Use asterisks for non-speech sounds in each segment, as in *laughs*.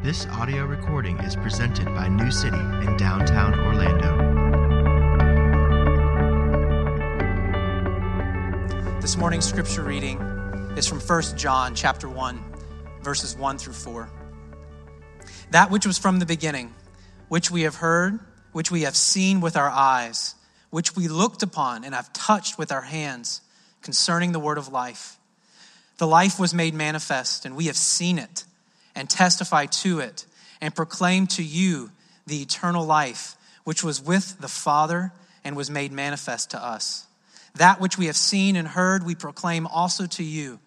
This audio recording is presented by New City in downtown Orlando. This morning's scripture reading is from 1 John chapter 1 verses 1 through 4. That which was from the beginning, which we have heard, which we have seen with our eyes, which we looked upon and have touched with our hands concerning the word of life. The life was made manifest and we have seen it and testify to it and proclaim to you the eternal life which was with the Father and was made manifest to us. That which we have seen and heard, we proclaim also to you,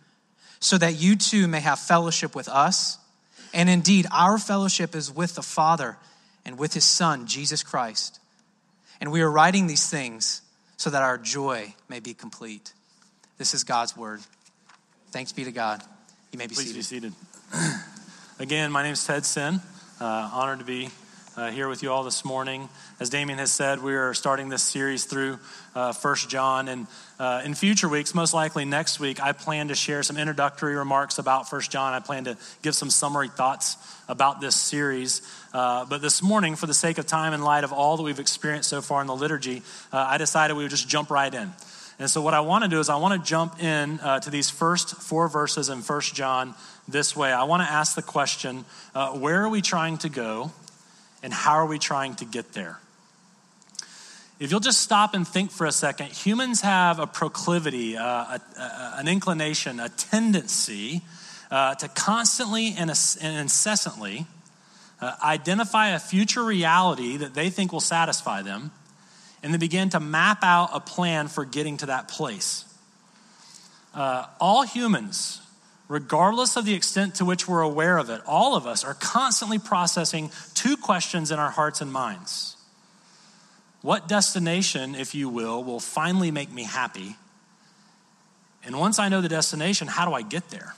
so that you too may have fellowship with us. And indeed, our fellowship is with the Father and with his Son, Jesus Christ. And we are writing these things so that our joy may be complete. This is God's word. Thanks be to God. You may be seated. Please seated. be seated. *clears throat* Again, my name is Ted Sin. Uh, honored to be uh, here with you all this morning. As Damien has said, we are starting this series through uh, John. And uh, in future weeks, most likely next week, I plan to share some introductory remarks about First John. I plan to give some summary thoughts about this series. Uh, but this morning, for the sake of time, in light of all that we've experienced so far in the liturgy, uh, I decided we would just jump right in. And so, what I want to do is, I want to jump in uh, to these first four verses in First John this way. I want to ask the question uh, where are we trying to go, and how are we trying to get there? If you'll just stop and think for a second, humans have a proclivity, uh, a, a, an inclination, a tendency uh, to constantly and, and incessantly uh, identify a future reality that they think will satisfy them and they begin to map out a plan for getting to that place. Uh, all humans, regardless of the extent to which we're aware of it, all of us are constantly processing two questions in our hearts and minds. What destination, if you will, will finally make me happy? And once I know the destination, how do I get there?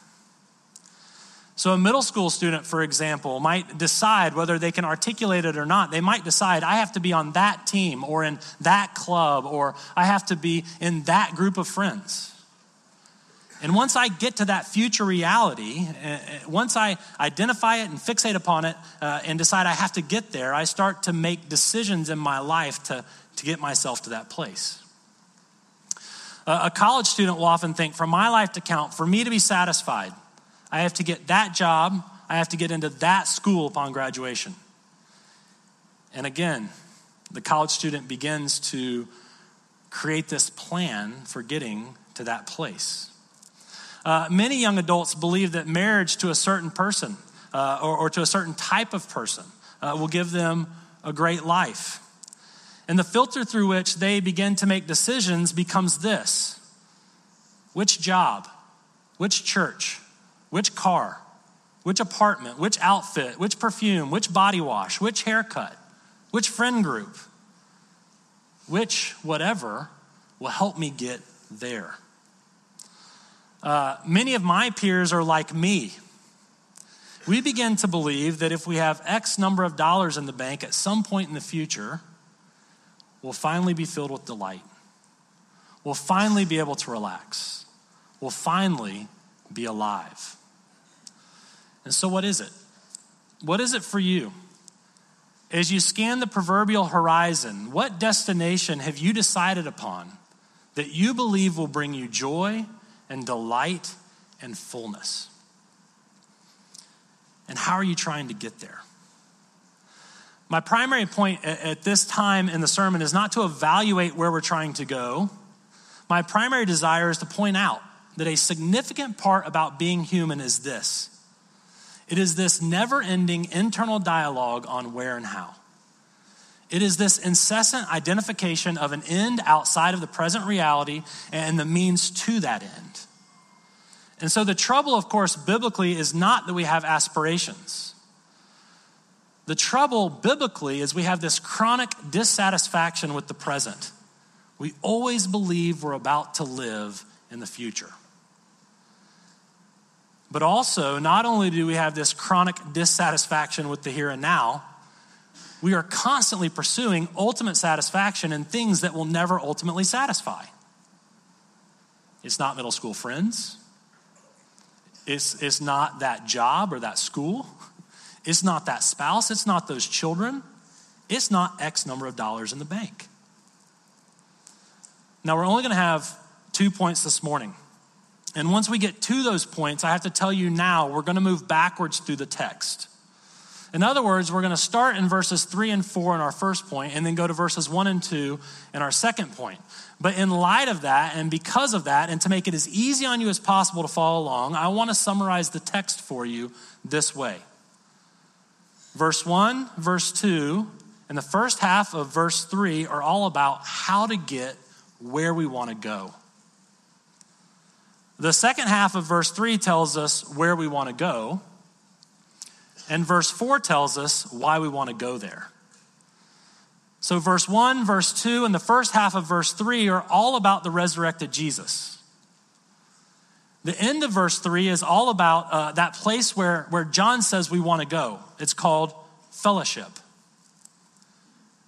So, a middle school student, for example, might decide whether they can articulate it or not. They might decide, I have to be on that team or in that club or I have to be in that group of friends. And once I get to that future reality, uh, once I identify it and fixate upon it uh, and decide I have to get there, I start to make decisions in my life to, to get myself to that place. Uh, a college student will often think, for my life to count, for me to be satisfied, I have to get that job, I have to get into that school upon graduation. And again, the college student begins to create this plan for getting to that place. Uh, many young adults believe that marriage to a certain person uh, or, or, to a certain type of person uh, will give them a great life. And the filter through which they begin to make decisions becomes this which job, which church, which car, which apartment, which outfit, which perfume, which body wash, which haircut, which friend group, which whatever will help me get there. Uh, many of my peers are like me. We begin to believe that if we have X number of dollars in the bank at some point in the future, we'll finally be filled with delight. We'll finally be able to relax. We'll finally be alive. And so, what is it? What is it for you? As you scan the proverbial horizon, what destination have you decided upon that you believe will bring you joy and delight and fullness? And how are you trying to get there? My primary point at this time in the sermon is not to evaluate where we're trying to go. My primary desire is to point out that a significant part about being human is this it is this never ending internal dialogue on where and how. It is this incessant identification of an end outside of the present reality and the means to that end. And so, the trouble, of course, biblically is not that we have aspirations. The trouble, biblically, is we have this chronic dissatisfaction with the present. We always believe we're about to live in the future. But also, not only do we have this chronic dissatisfaction with the here and now, we are constantly pursuing ultimate satisfaction in things that will never ultimately satisfy. It's not middle school friends. It's, it's not that job or that school. It's not that spouse, it's not those children, it's not X number of dollars in the bank. Now, we're only going to have two points this morning. And once we get to those points, I have to tell you now, we're going to move backwards through the text. In other words, we're going to start in verses 3 and 4 in our first point, and then go to verses 1 and 2 in our second point. But in light of that, and because of that, and to make it as easy on you as possible to follow along, I want to summarize the text for you this way Verse 1, verse 2, and the first half of verse 3 are all about how to get where we want to go. The second half of verse 3 tells us where we want to go, and verse 4 tells us why we want to go there. So, verse 1, verse 2, and the first half of verse 3 are all about the resurrected Jesus. The end of verse 3 is all about uh, that place where, where John says we want to go. It's called fellowship.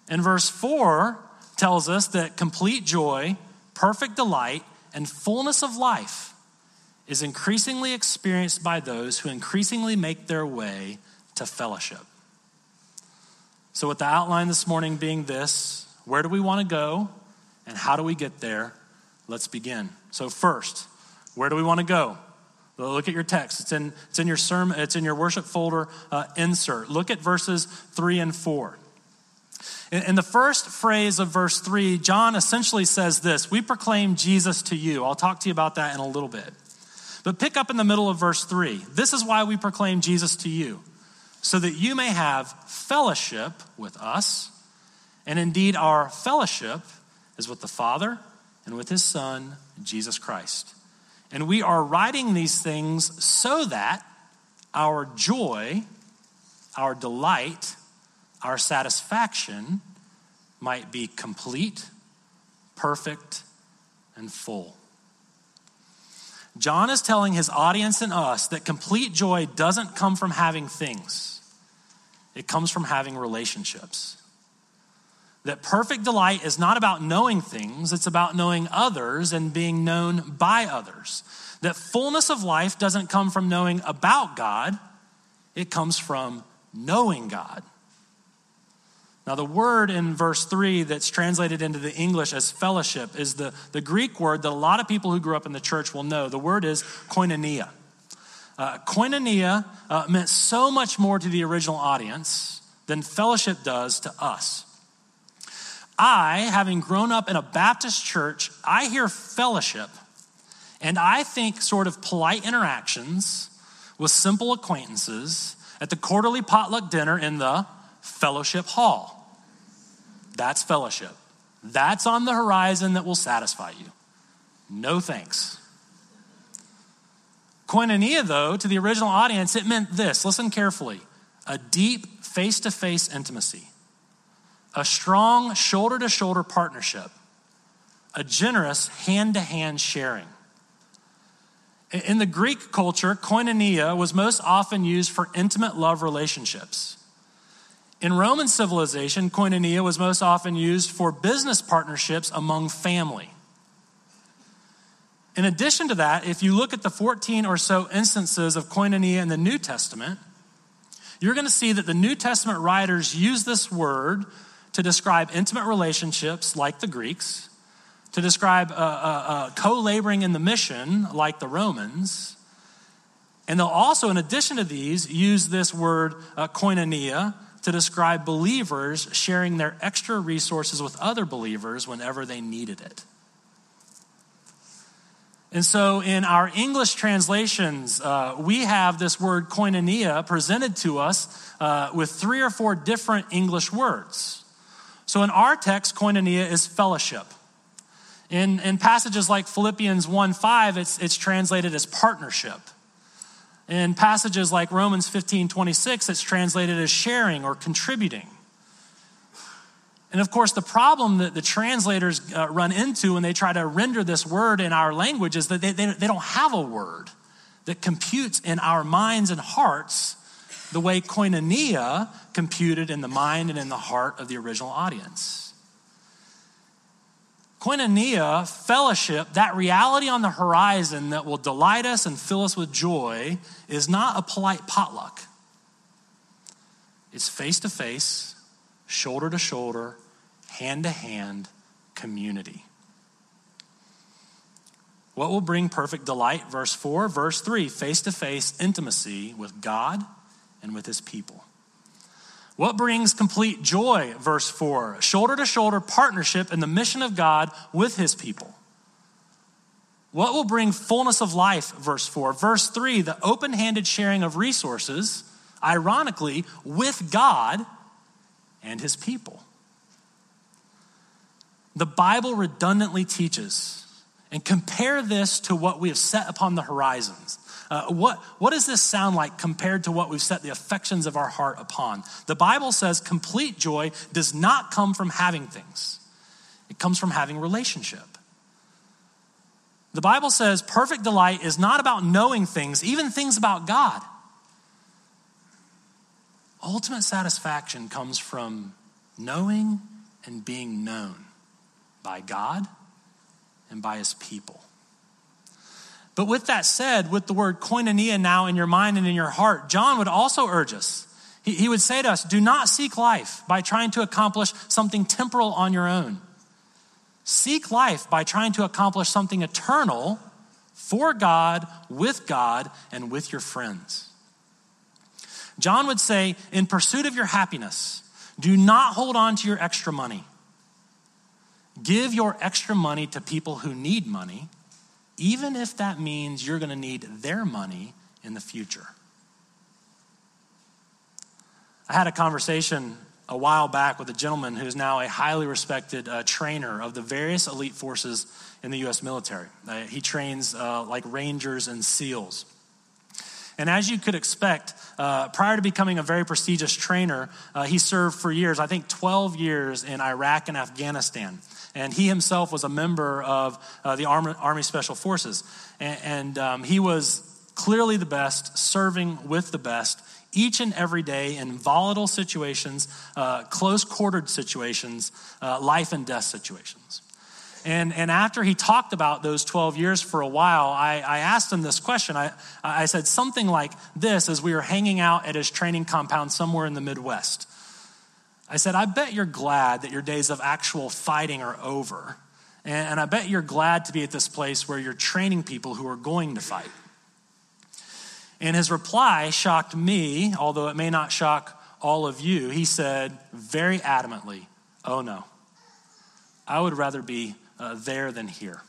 And verse 4 tells us that complete joy, perfect delight, and fullness of life is increasingly experienced by those who increasingly make their way to fellowship. So, with the outline this morning being this where do we want to go and how do we get there? Let's begin. So, first, where do we want to go? Look at your text. It's in, it's in your sermon, it's in your worship folder uh, insert. Look at verses 3 and 4. In, in the first phrase of verse 3, John essentially says this We proclaim Jesus to you. I'll talk to you about that in a little bit. But pick up in the middle of verse 3. This is why we proclaim Jesus to you, so that you may have fellowship with us. And indeed, our fellowship is with the Father and with his Son, Jesus Christ. And we are writing these things so that our joy, our delight, our satisfaction might be complete, perfect, and full. John is telling his audience and us that complete joy doesn't come from having things, it comes from having relationships. That perfect delight is not about knowing things, it's about knowing others and being known by others. That fullness of life doesn't come from knowing about God, it comes from knowing God. Now, the word in verse 3 that's translated into the English as fellowship is the, the Greek word that a lot of people who grew up in the church will know. The word is koinonia. Uh, koinonia uh, meant so much more to the original audience than fellowship does to us. I, having grown up in a Baptist church, I hear fellowship and I think sort of polite interactions with simple acquaintances at the quarterly potluck dinner in the fellowship hall. That's fellowship. That's on the horizon that will satisfy you. No thanks. Koinonia, though, to the original audience, it meant this listen carefully a deep face to face intimacy a strong shoulder to shoulder partnership, a generous hand to hand sharing. In the Greek culture, koinonia was most often used for intimate love relationships. In Roman civilization, koinonia was most often used for business partnerships among family. In addition to that, if you look at the 14 or so instances of koinonia in the New Testament, you're going to see that the New Testament writers use this word to describe intimate relationships like the Greeks, to describe uh, uh, uh, co laboring in the mission like the Romans. And they'll also, in addition to these, use this word uh, koinonia to describe believers sharing their extra resources with other believers whenever they needed it. And so, in our English translations, uh, we have this word koinonia presented to us uh, with three or four different English words. So in our text, koinonia is fellowship. In, in passages like Philippians 1 5, it's, it's translated as partnership. In passages like Romans 15 26, it's translated as sharing or contributing. And of course, the problem that the translators uh, run into when they try to render this word in our language is that they, they, they don't have a word that computes in our minds and hearts the way koinonia computed in the mind and in the heart of the original audience. Koinonia, fellowship, that reality on the horizon that will delight us and fill us with joy, is not a polite potluck. It's face to face, shoulder to shoulder, hand to hand community. What will bring perfect delight? Verse 4. Verse 3 face to face intimacy with God and with his people. What brings complete joy? Verse 4 shoulder to shoulder partnership in the mission of God with his people. What will bring fullness of life? Verse 4. Verse 3 the open handed sharing of resources, ironically, with God and his people. The Bible redundantly teaches and compare this to what we have set upon the horizons. Uh, what, what does this sound like compared to what we've set the affections of our heart upon? The Bible says complete joy does not come from having things, it comes from having relationship. The Bible says perfect delight is not about knowing things, even things about God. Ultimate satisfaction comes from knowing and being known by God and by his people. But with that said, with the word koinonia now in your mind and in your heart, John would also urge us. He, he would say to us, do not seek life by trying to accomplish something temporal on your own. Seek life by trying to accomplish something eternal for God, with God, and with your friends. John would say, in pursuit of your happiness, do not hold on to your extra money. Give your extra money to people who need money, even if that means you're going to need their money in the future. I had a conversation a while back with a gentleman who's now a highly respected uh, trainer of the various elite forces in the U.S. military. Uh, he trains uh, like Rangers and SEALs. And as you could expect, uh, prior to becoming a very prestigious trainer, uh, he served for years, I think 12 years in Iraq and Afghanistan. And he himself was a member of uh, the Army, Army, Special Forces. And, and um, he was clearly the best, serving with the best each and every day in volatile situations, uh, close quartered situations, uh, life and death situations. And, and after he talked about those 12 years for a while, I, I asked him this question. I, I said something like this as we were hanging out at his training compound somewhere in the Midwest. I said, I bet you're glad that your days of actual fighting are over. And, and I bet you're glad to be at this place where you're training people who are going to fight. And his reply shocked me, although it may not shock all of you. He said very adamantly, Oh no, I would rather be uh, there than here.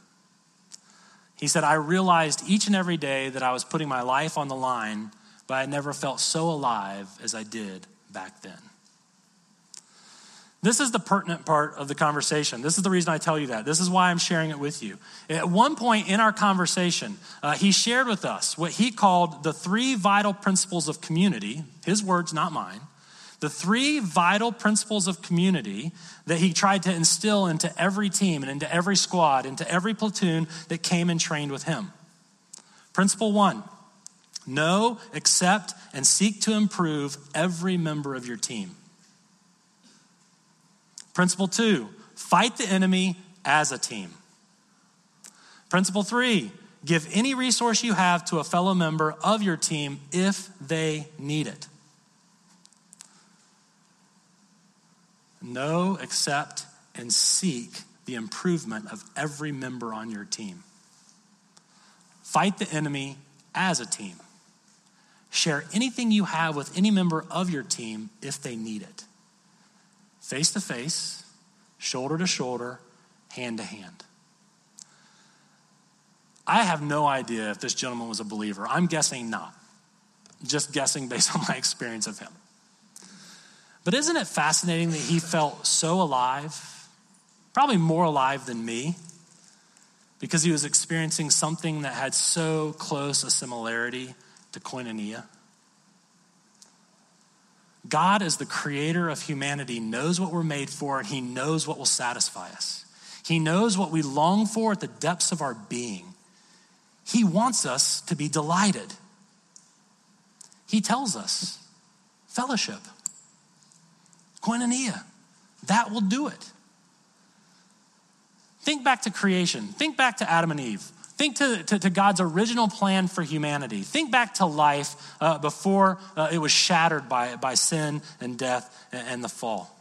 He said, I realized each and every day that I was putting my life on the line, but I never felt so alive as I did back then. This is the pertinent part of the conversation. This is the reason I tell you that. This is why I'm sharing it with you. At one point in our conversation, uh, he shared with us what he called the three vital principles of community, his words, not mine. The three vital principles of community that he tried to instill into every team and into every squad, into every platoon that came and trained with him. Principle one know, accept, and seek to improve every member of your team. Principle two, fight the enemy as a team. Principle three, give any resource you have to a fellow member of your team if they need it. Know, accept, and seek the improvement of every member on your team. Fight the enemy as a team. Share anything you have with any member of your team if they need it face to face, shoulder to shoulder, hand to hand. I have no idea if this gentleman was a believer. I'm guessing not. Just guessing based *laughs* on my experience of him. But isn't it fascinating that he felt so alive, probably more alive than me, because he was experiencing something that had so close a similarity to koinonia? God, as the creator of humanity, knows what we're made for and he knows what will satisfy us. He knows what we long for at the depths of our being. He wants us to be delighted. He tells us fellowship, koinonia, that will do it. Think back to creation. Think back to Adam and Eve. Think to, to, to, God's original plan for humanity. Think back to life uh, before uh, it was shattered by, by sin and death and, and the fall.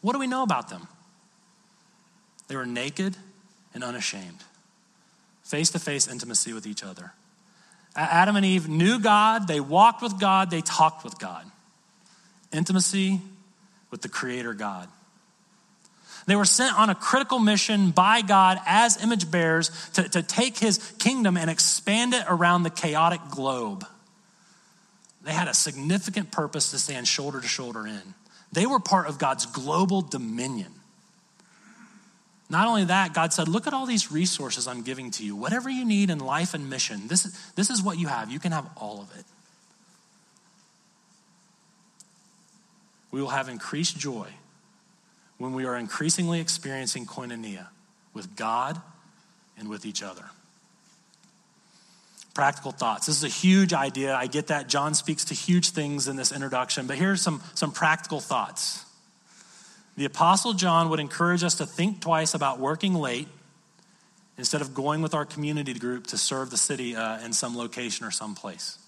What do we know about them? They were naked and unashamed, face to face intimacy with each other. Adam and Eve knew God, they walked with God, they talked with God. Intimacy with the Creator God. They were sent on a critical mission by God as image bearers to, to take his kingdom and expand it around the chaotic globe. They had a significant purpose to stand shoulder to shoulder in. They were part of God's global dominion. Not only that, God said, Look at all these resources I'm giving to you. Whatever you need in life and mission, this, this is what you have. You can have all of it. We will have increased joy when we are increasingly experiencing koinonia with God and with each other. Practical thoughts. This is a huge idea. I get that. John speaks to huge things in this introduction, but here's some, some practical thoughts. The Apostle John would encourage us to think twice about working late instead of going with our community group to serve the city uh, in some location or some place.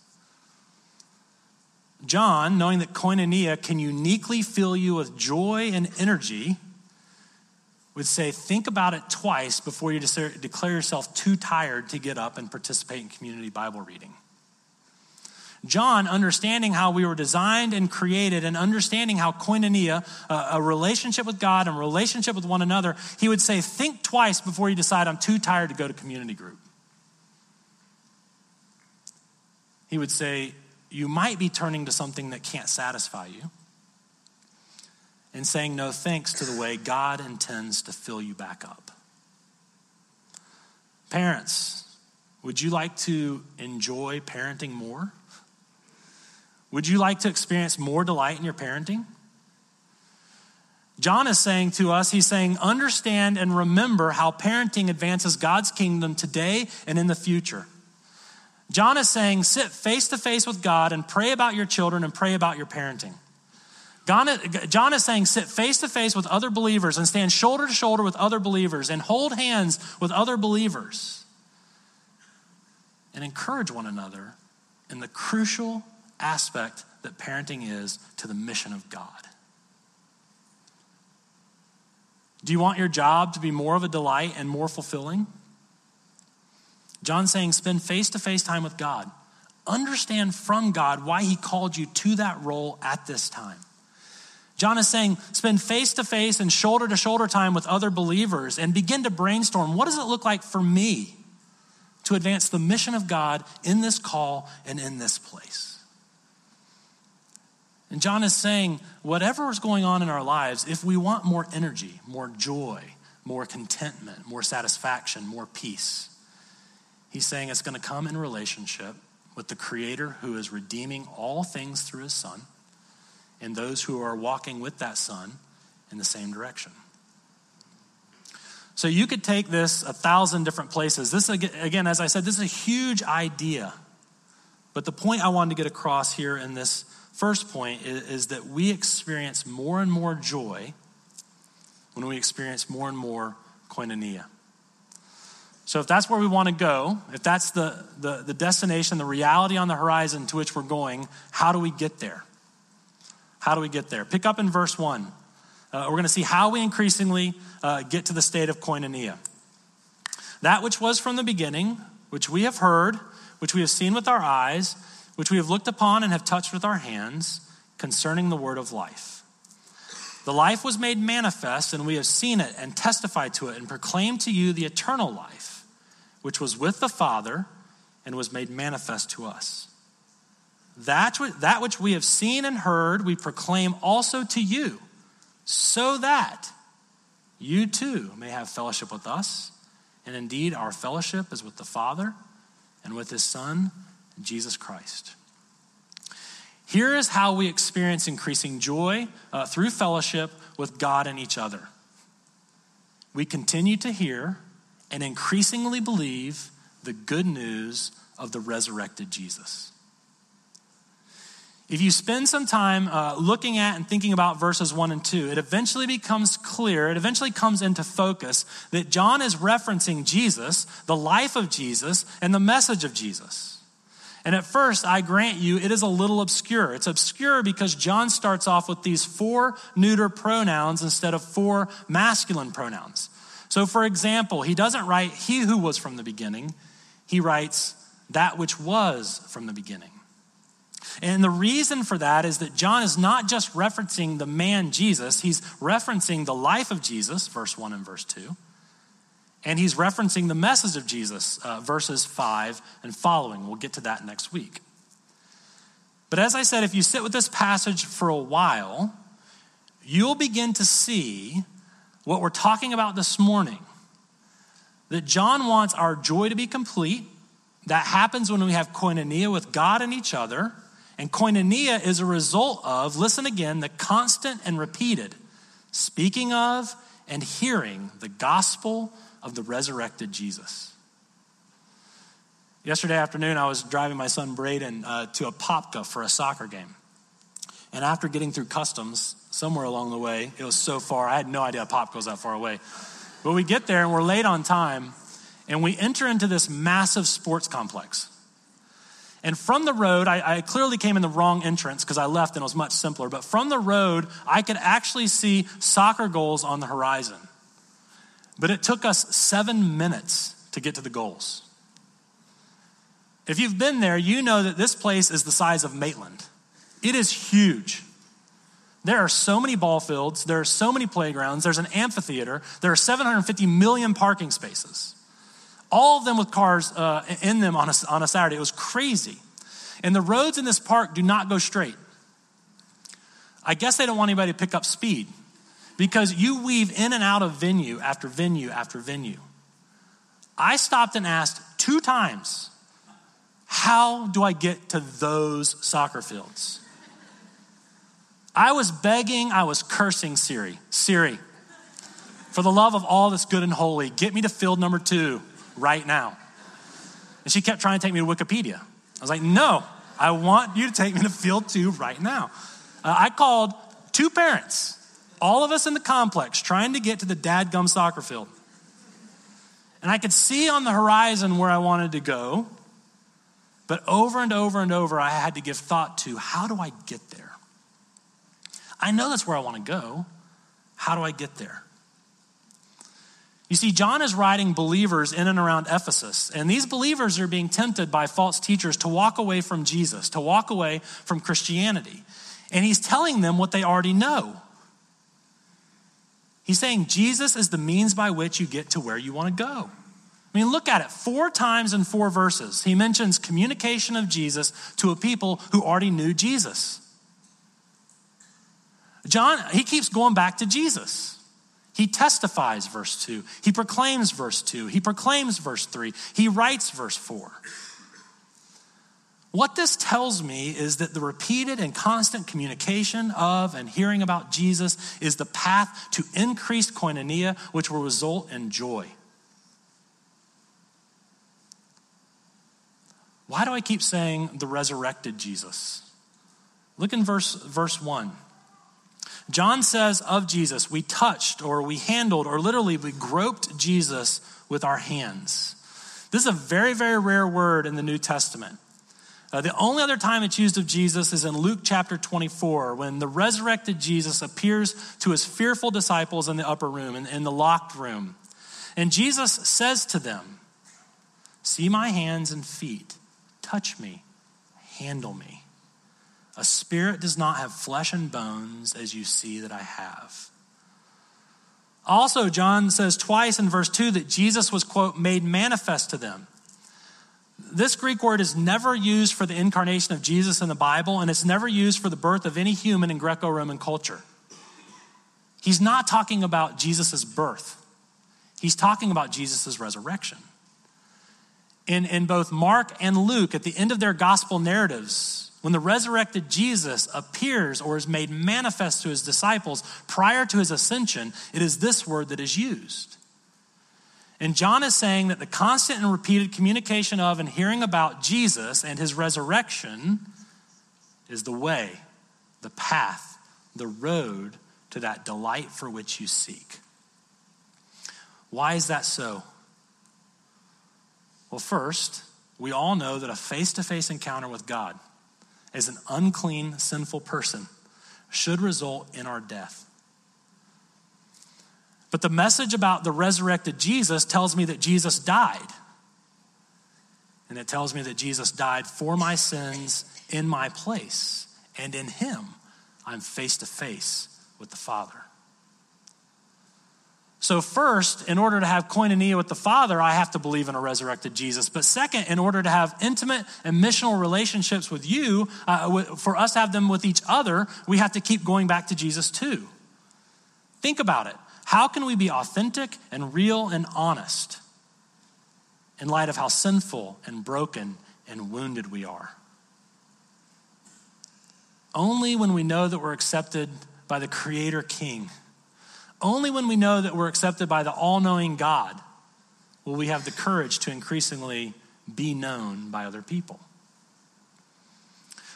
John, knowing that koinonia can uniquely fill you with joy and energy, would say, think about it twice before you declare yourself too tired to get up and participate in community Bible reading. John, understanding how we were designed and created and understanding how koinonia, uh, a relationship with God and relationship with one another, he would say, think twice before you decide, I'm too tired to go to community group. He would say, you might be turning to something that can't satisfy you and saying no thanks to the way God intends to fill you back up. Parents, would you like to enjoy parenting more? Would you like to experience more delight in your parenting? John is saying to us, he's saying, understand and remember how parenting advances God's kingdom today and in the future. John is saying, sit face to face with God and pray about your children and pray about your parenting. John is saying, sit face to face with other believers and stand shoulder to shoulder with other believers and hold hands with other believers and encourage one another in the crucial aspect that parenting is to the mission of God. Do you want your job to be more of a delight and more fulfilling? John's saying spend face to face time with God. Understand from God why he called you to that role at this time. John is saying spend face to face and shoulder to shoulder time with other believers and begin to brainstorm what does it look like for me to advance the mission of God in this call and in this place. And John is saying whatever is going on in our lives, if we want more energy, more joy, more contentment, more satisfaction, more peace, He's saying it's going to come in relationship with the Creator who is redeeming all things through His Son and those who are walking with that Son in the same direction. So you could take this a thousand different places. This, again, as I said, this is a huge idea. But the point I wanted to get across here in this first point is, is that we experience more and more joy when we experience more and more koinonia. So, if that's where we want to go, if that's the, the, the, destination, the reality on the horizon to which we're going, how do we get there? How do we get there? Pick up in verse 1. Uh, we're going to see how we increasingly uh, get to the state of koinonia. That which was from the beginning, which we have heard, which we have seen with our eyes, which we have looked upon and have touched with our hands, concerning the word of life. The life was made manifest, and we have seen it and testified to it and proclaimed to you the eternal life which was with the Father and was made manifest to us. That, that which we have seen and heard, we proclaim also to you, so that you too may have fellowship with us. And indeed, our fellowship is with the Father and with His Son, Jesus Christ. Here is how we experience increasing joy uh, through fellowship with God and each other. We continue to hear and increasingly believe the good news of the resurrected Jesus. if you spend some time uh, looking at and thinking about verses 1 and 2, it eventually becomes clear, it eventually comes into focus that John is referencing Jesus, the life of Jesus, and the message of Jesus. And at first, I grant you, it is a little obscure. It's obscure because John starts off with these four neuter pronouns instead of four masculine pronouns. So, for example, he doesn't write, He who was from the beginning, he writes, That which was from the beginning. And the reason for that is that John is not just referencing the man Jesus, he's referencing the life of Jesus, verse 1 and verse 2. And he's referencing the message of Jesus, uh, verses 5 and following. We'll get to that next week. But as I said, if you sit with this passage for a while, you'll begin to see what we're talking about this morning. That John wants our joy to be complete. That happens when we have koinonia with God and each other. And koinonia is a result of, listen again, the constant and repeated speaking of and hearing the gospel of the resurrected Jesus. Yesterday afternoon, I was driving my son Braden uh, to Apopka for a soccer game. And after getting through customs, somewhere along the way, it was so far, I had no idea pop goes that far away. But we get there and we're late on time, and we enter into this massive sports complex. And from the road, I, I clearly came in the wrong entrance because I left and it was much simpler. But from the road, I could actually see soccer goals on the horizon. But it took us seven minutes to get to the goals. If you've been there, you know that this place is the size of Maitland. It is huge. There are so many ball fields, there are so many playgrounds, there's an amphitheater, there are 750 million parking spaces all of them with cars uh, in them on a, on a Saturday. It was crazy. And the roads in this park do not go straight. I guess they don't want anybody to pick up speed because you weave in and out of venue after venue after venue. I stopped and asked two times, How do I get to those soccer fields? I was begging, I was cursing Siri. Siri, for the love of all that's good and holy, get me to field number two right now. And she kept trying to take me to Wikipedia. I was like, no, I want you to take me to field two right now. Uh, I called two parents, all of us in the complex, trying to get to the dadgum soccer field. And I could see on the horizon where I wanted to go, but over and over and over, I had to give thought to how do I get there? I know that's where I want to go. How do I get there? You see, John is writing believers in and around Ephesus, and these believers are being tempted by false teachers to walk away from Jesus, to walk away from Christianity. And he's telling them what they already know. He's saying Jesus is the means by which you get to where you want to go. I mean, look at it. Four times in four verses, he mentions communication of Jesus to a people who already knew Jesus. John, he keeps going back to Jesus. He testifies, verse 2. He proclaims, verse 2. He proclaims, verse 3. He writes, verse 4. What this tells me is that the repeated and constant communication of and hearing about Jesus is the path to increased koinonia, which will result in joy. Why do I keep saying the resurrected Jesus? Look in verse, verse 1. John says of Jesus, we touched or we handled or literally we groped Jesus with our hands. This is a very, very rare word in the New Testament. Uh, the only other time it's used of Jesus is in Luke chapter 24 when the resurrected Jesus appears to his fearful disciples in the upper room, in, in the locked room. And Jesus says to them, See my hands and feet, touch me, handle me. A spirit does not have flesh and bones as you see that I have. Also, John says twice in verse 2 that Jesus was, quote, made manifest to them. This Greek word is never used for the incarnation of Jesus in the Bible, and it's never used for the birth of any human in Greco Roman culture. He's not talking about Jesus' birth, he's talking about Jesus' resurrection. In, in both Mark and Luke, at the end of their gospel narratives, when the resurrected Jesus appears or is made manifest to his disciples prior to his ascension, it is this word that is used. And John is saying that the constant and repeated communication of and hearing about Jesus and his resurrection is the way, the path, the road to that delight for which you seek. Why is that so? Well, first, we all know that a face to face encounter with God as an unclean, sinful person should result in our death. But the message about the resurrected Jesus tells me that Jesus died. And it tells me that Jesus died for my sins in my place. And in him, I'm face to face with the Father. So, first, in order to have koinonia with the Father, I have to believe in a resurrected Jesus. But second, in order to have intimate and missional relationships with you, uh, for us to have them with each other, we have to keep going back to Jesus too. Think about it. How can we be authentic and real and honest in light of how sinful and broken and wounded we are? Only when we know that we're accepted by the Creator King only when we know that we're accepted by the all knowing God will we have the courage to increasingly be known by other people.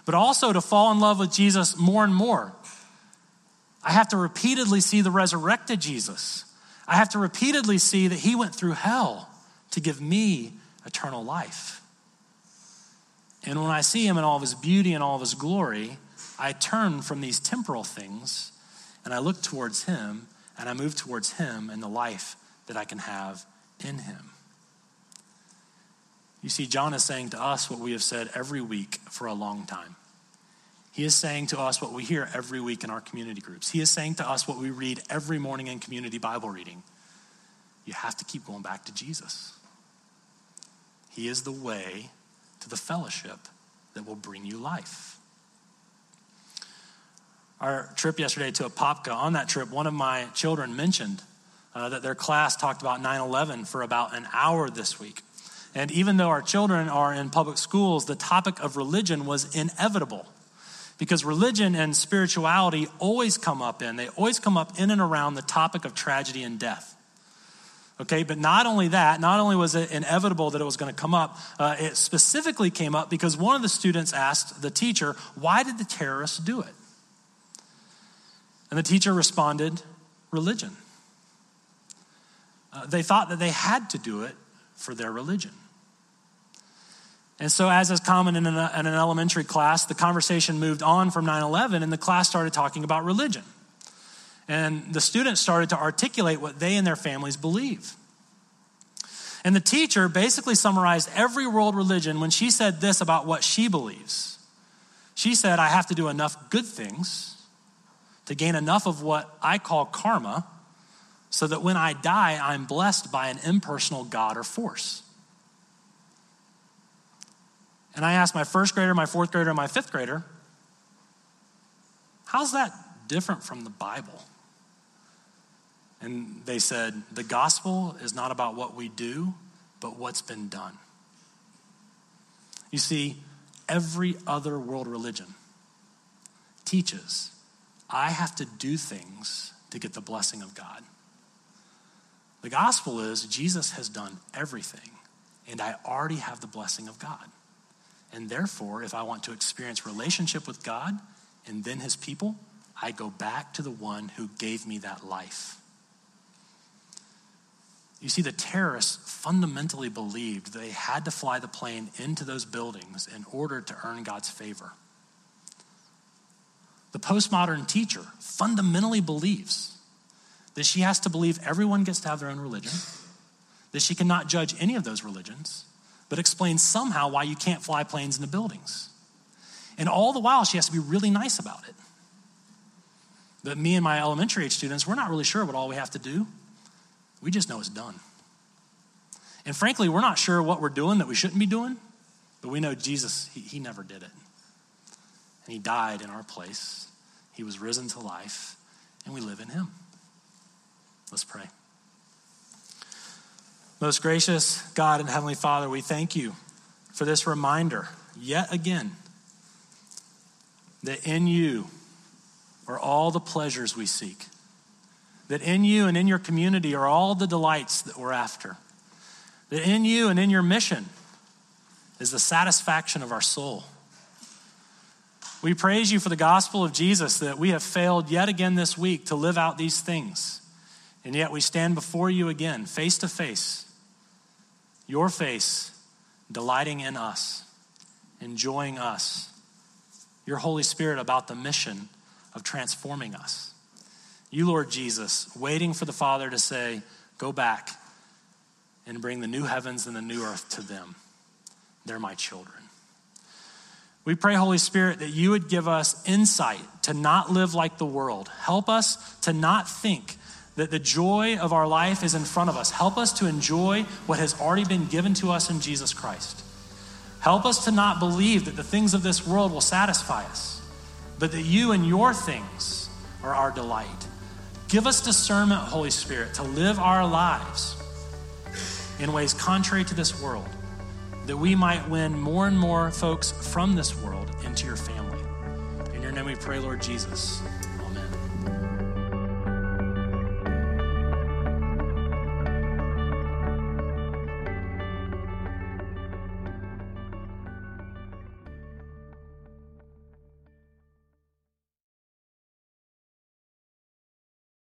But also to fall in love with Jesus more and more. I have to repeatedly see the resurrected Jesus. I have to repeatedly see that he went through hell to give me eternal life. And when I see him in all of his beauty and all of his glory, I turn from these temporal things and I look towards him and I move towards Him and the life that I can have in Him. You see, John is saying to us what we have said every week for a long time. He is saying to us what we hear every week in our community groups. He is saying to us what we read every morning in community Bible reading. You have to keep going back to Jesus. He is the way to the fellowship that will bring you life our trip yesterday to Apopka, on that trip, one of my children mentioned uh, that their class talked about 9 11 for about an hour this week. And even though our children are in public schools, the topic of religion was inevitable because religion and spirituality always come up in, they always come up in and around the topic of tragedy and death. Okay, but not only that, not only was it inevitable that it was going to come up, uh, it specifically came up because one of the students asked the teacher, Why did the terrorists do it? And the teacher responded, Religion. Uh, they thought that they had to do it for their religion. And so, as is common in an, in an elementary class, the conversation moved on from 9 11, and the class started talking about religion. And the students started to articulate what they and their families believe. And the teacher basically summarized every world religion when she said this about what she believes. She said, I have to do enough good things to gain enough of what I call karma so that when I die, I'm blessed by an impersonal God or force. And I asked my first grader, my fourth grader, and my fifth grader, how's that different from the Bible? And they said, the gospel is not about what we do, but what's been done. You see, every other world religion teaches I have to do things to get the blessing of God. The gospel is Jesus has done everything, and I already have the blessing of God. And therefore, if I want to experience relationship with God and then his people, I go back to the one who gave me that life. You see, the terrorists fundamentally believed they had to fly the plane into those buildings in order to earn God's favor. The postmodern teacher fundamentally believes that she has to believe everyone gets to have their own religion, that she cannot judge any of those religions, but explains somehow why you can't fly planes into buildings. And all the while, she has to be really nice about it. But me and my elementary age students, we're not really sure what all we have to do. We just know it's done. And frankly, we're not sure what we're doing that we shouldn't be doing, but we know Jesus, he, he never did it. And he died in our place. He was risen to life, and we live in him. Let's pray. Most gracious God and Heavenly Father, we thank you for this reminder yet again that in you are all the pleasures we seek, that in you and in your community are all the delights that we're after, that in you and in your mission is the satisfaction of our soul. We praise you for the gospel of Jesus that we have failed yet again this week to live out these things. And yet we stand before you again, face to face, your face, delighting in us, enjoying us, your Holy Spirit about the mission of transforming us. You, Lord Jesus, waiting for the Father to say, Go back and bring the new heavens and the new earth to them. They're my children. We pray, Holy Spirit, that you would give us insight to not live like the world. Help us to not think that the joy of our life is in front of us. Help us to enjoy what has already been given to us in Jesus Christ. Help us to not believe that the things of this world will satisfy us, but that you and your things are our delight. Give us discernment, Holy Spirit, to live our lives in ways contrary to this world, that we might win more and more folks from this world into your family. In your name we pray, Lord Jesus.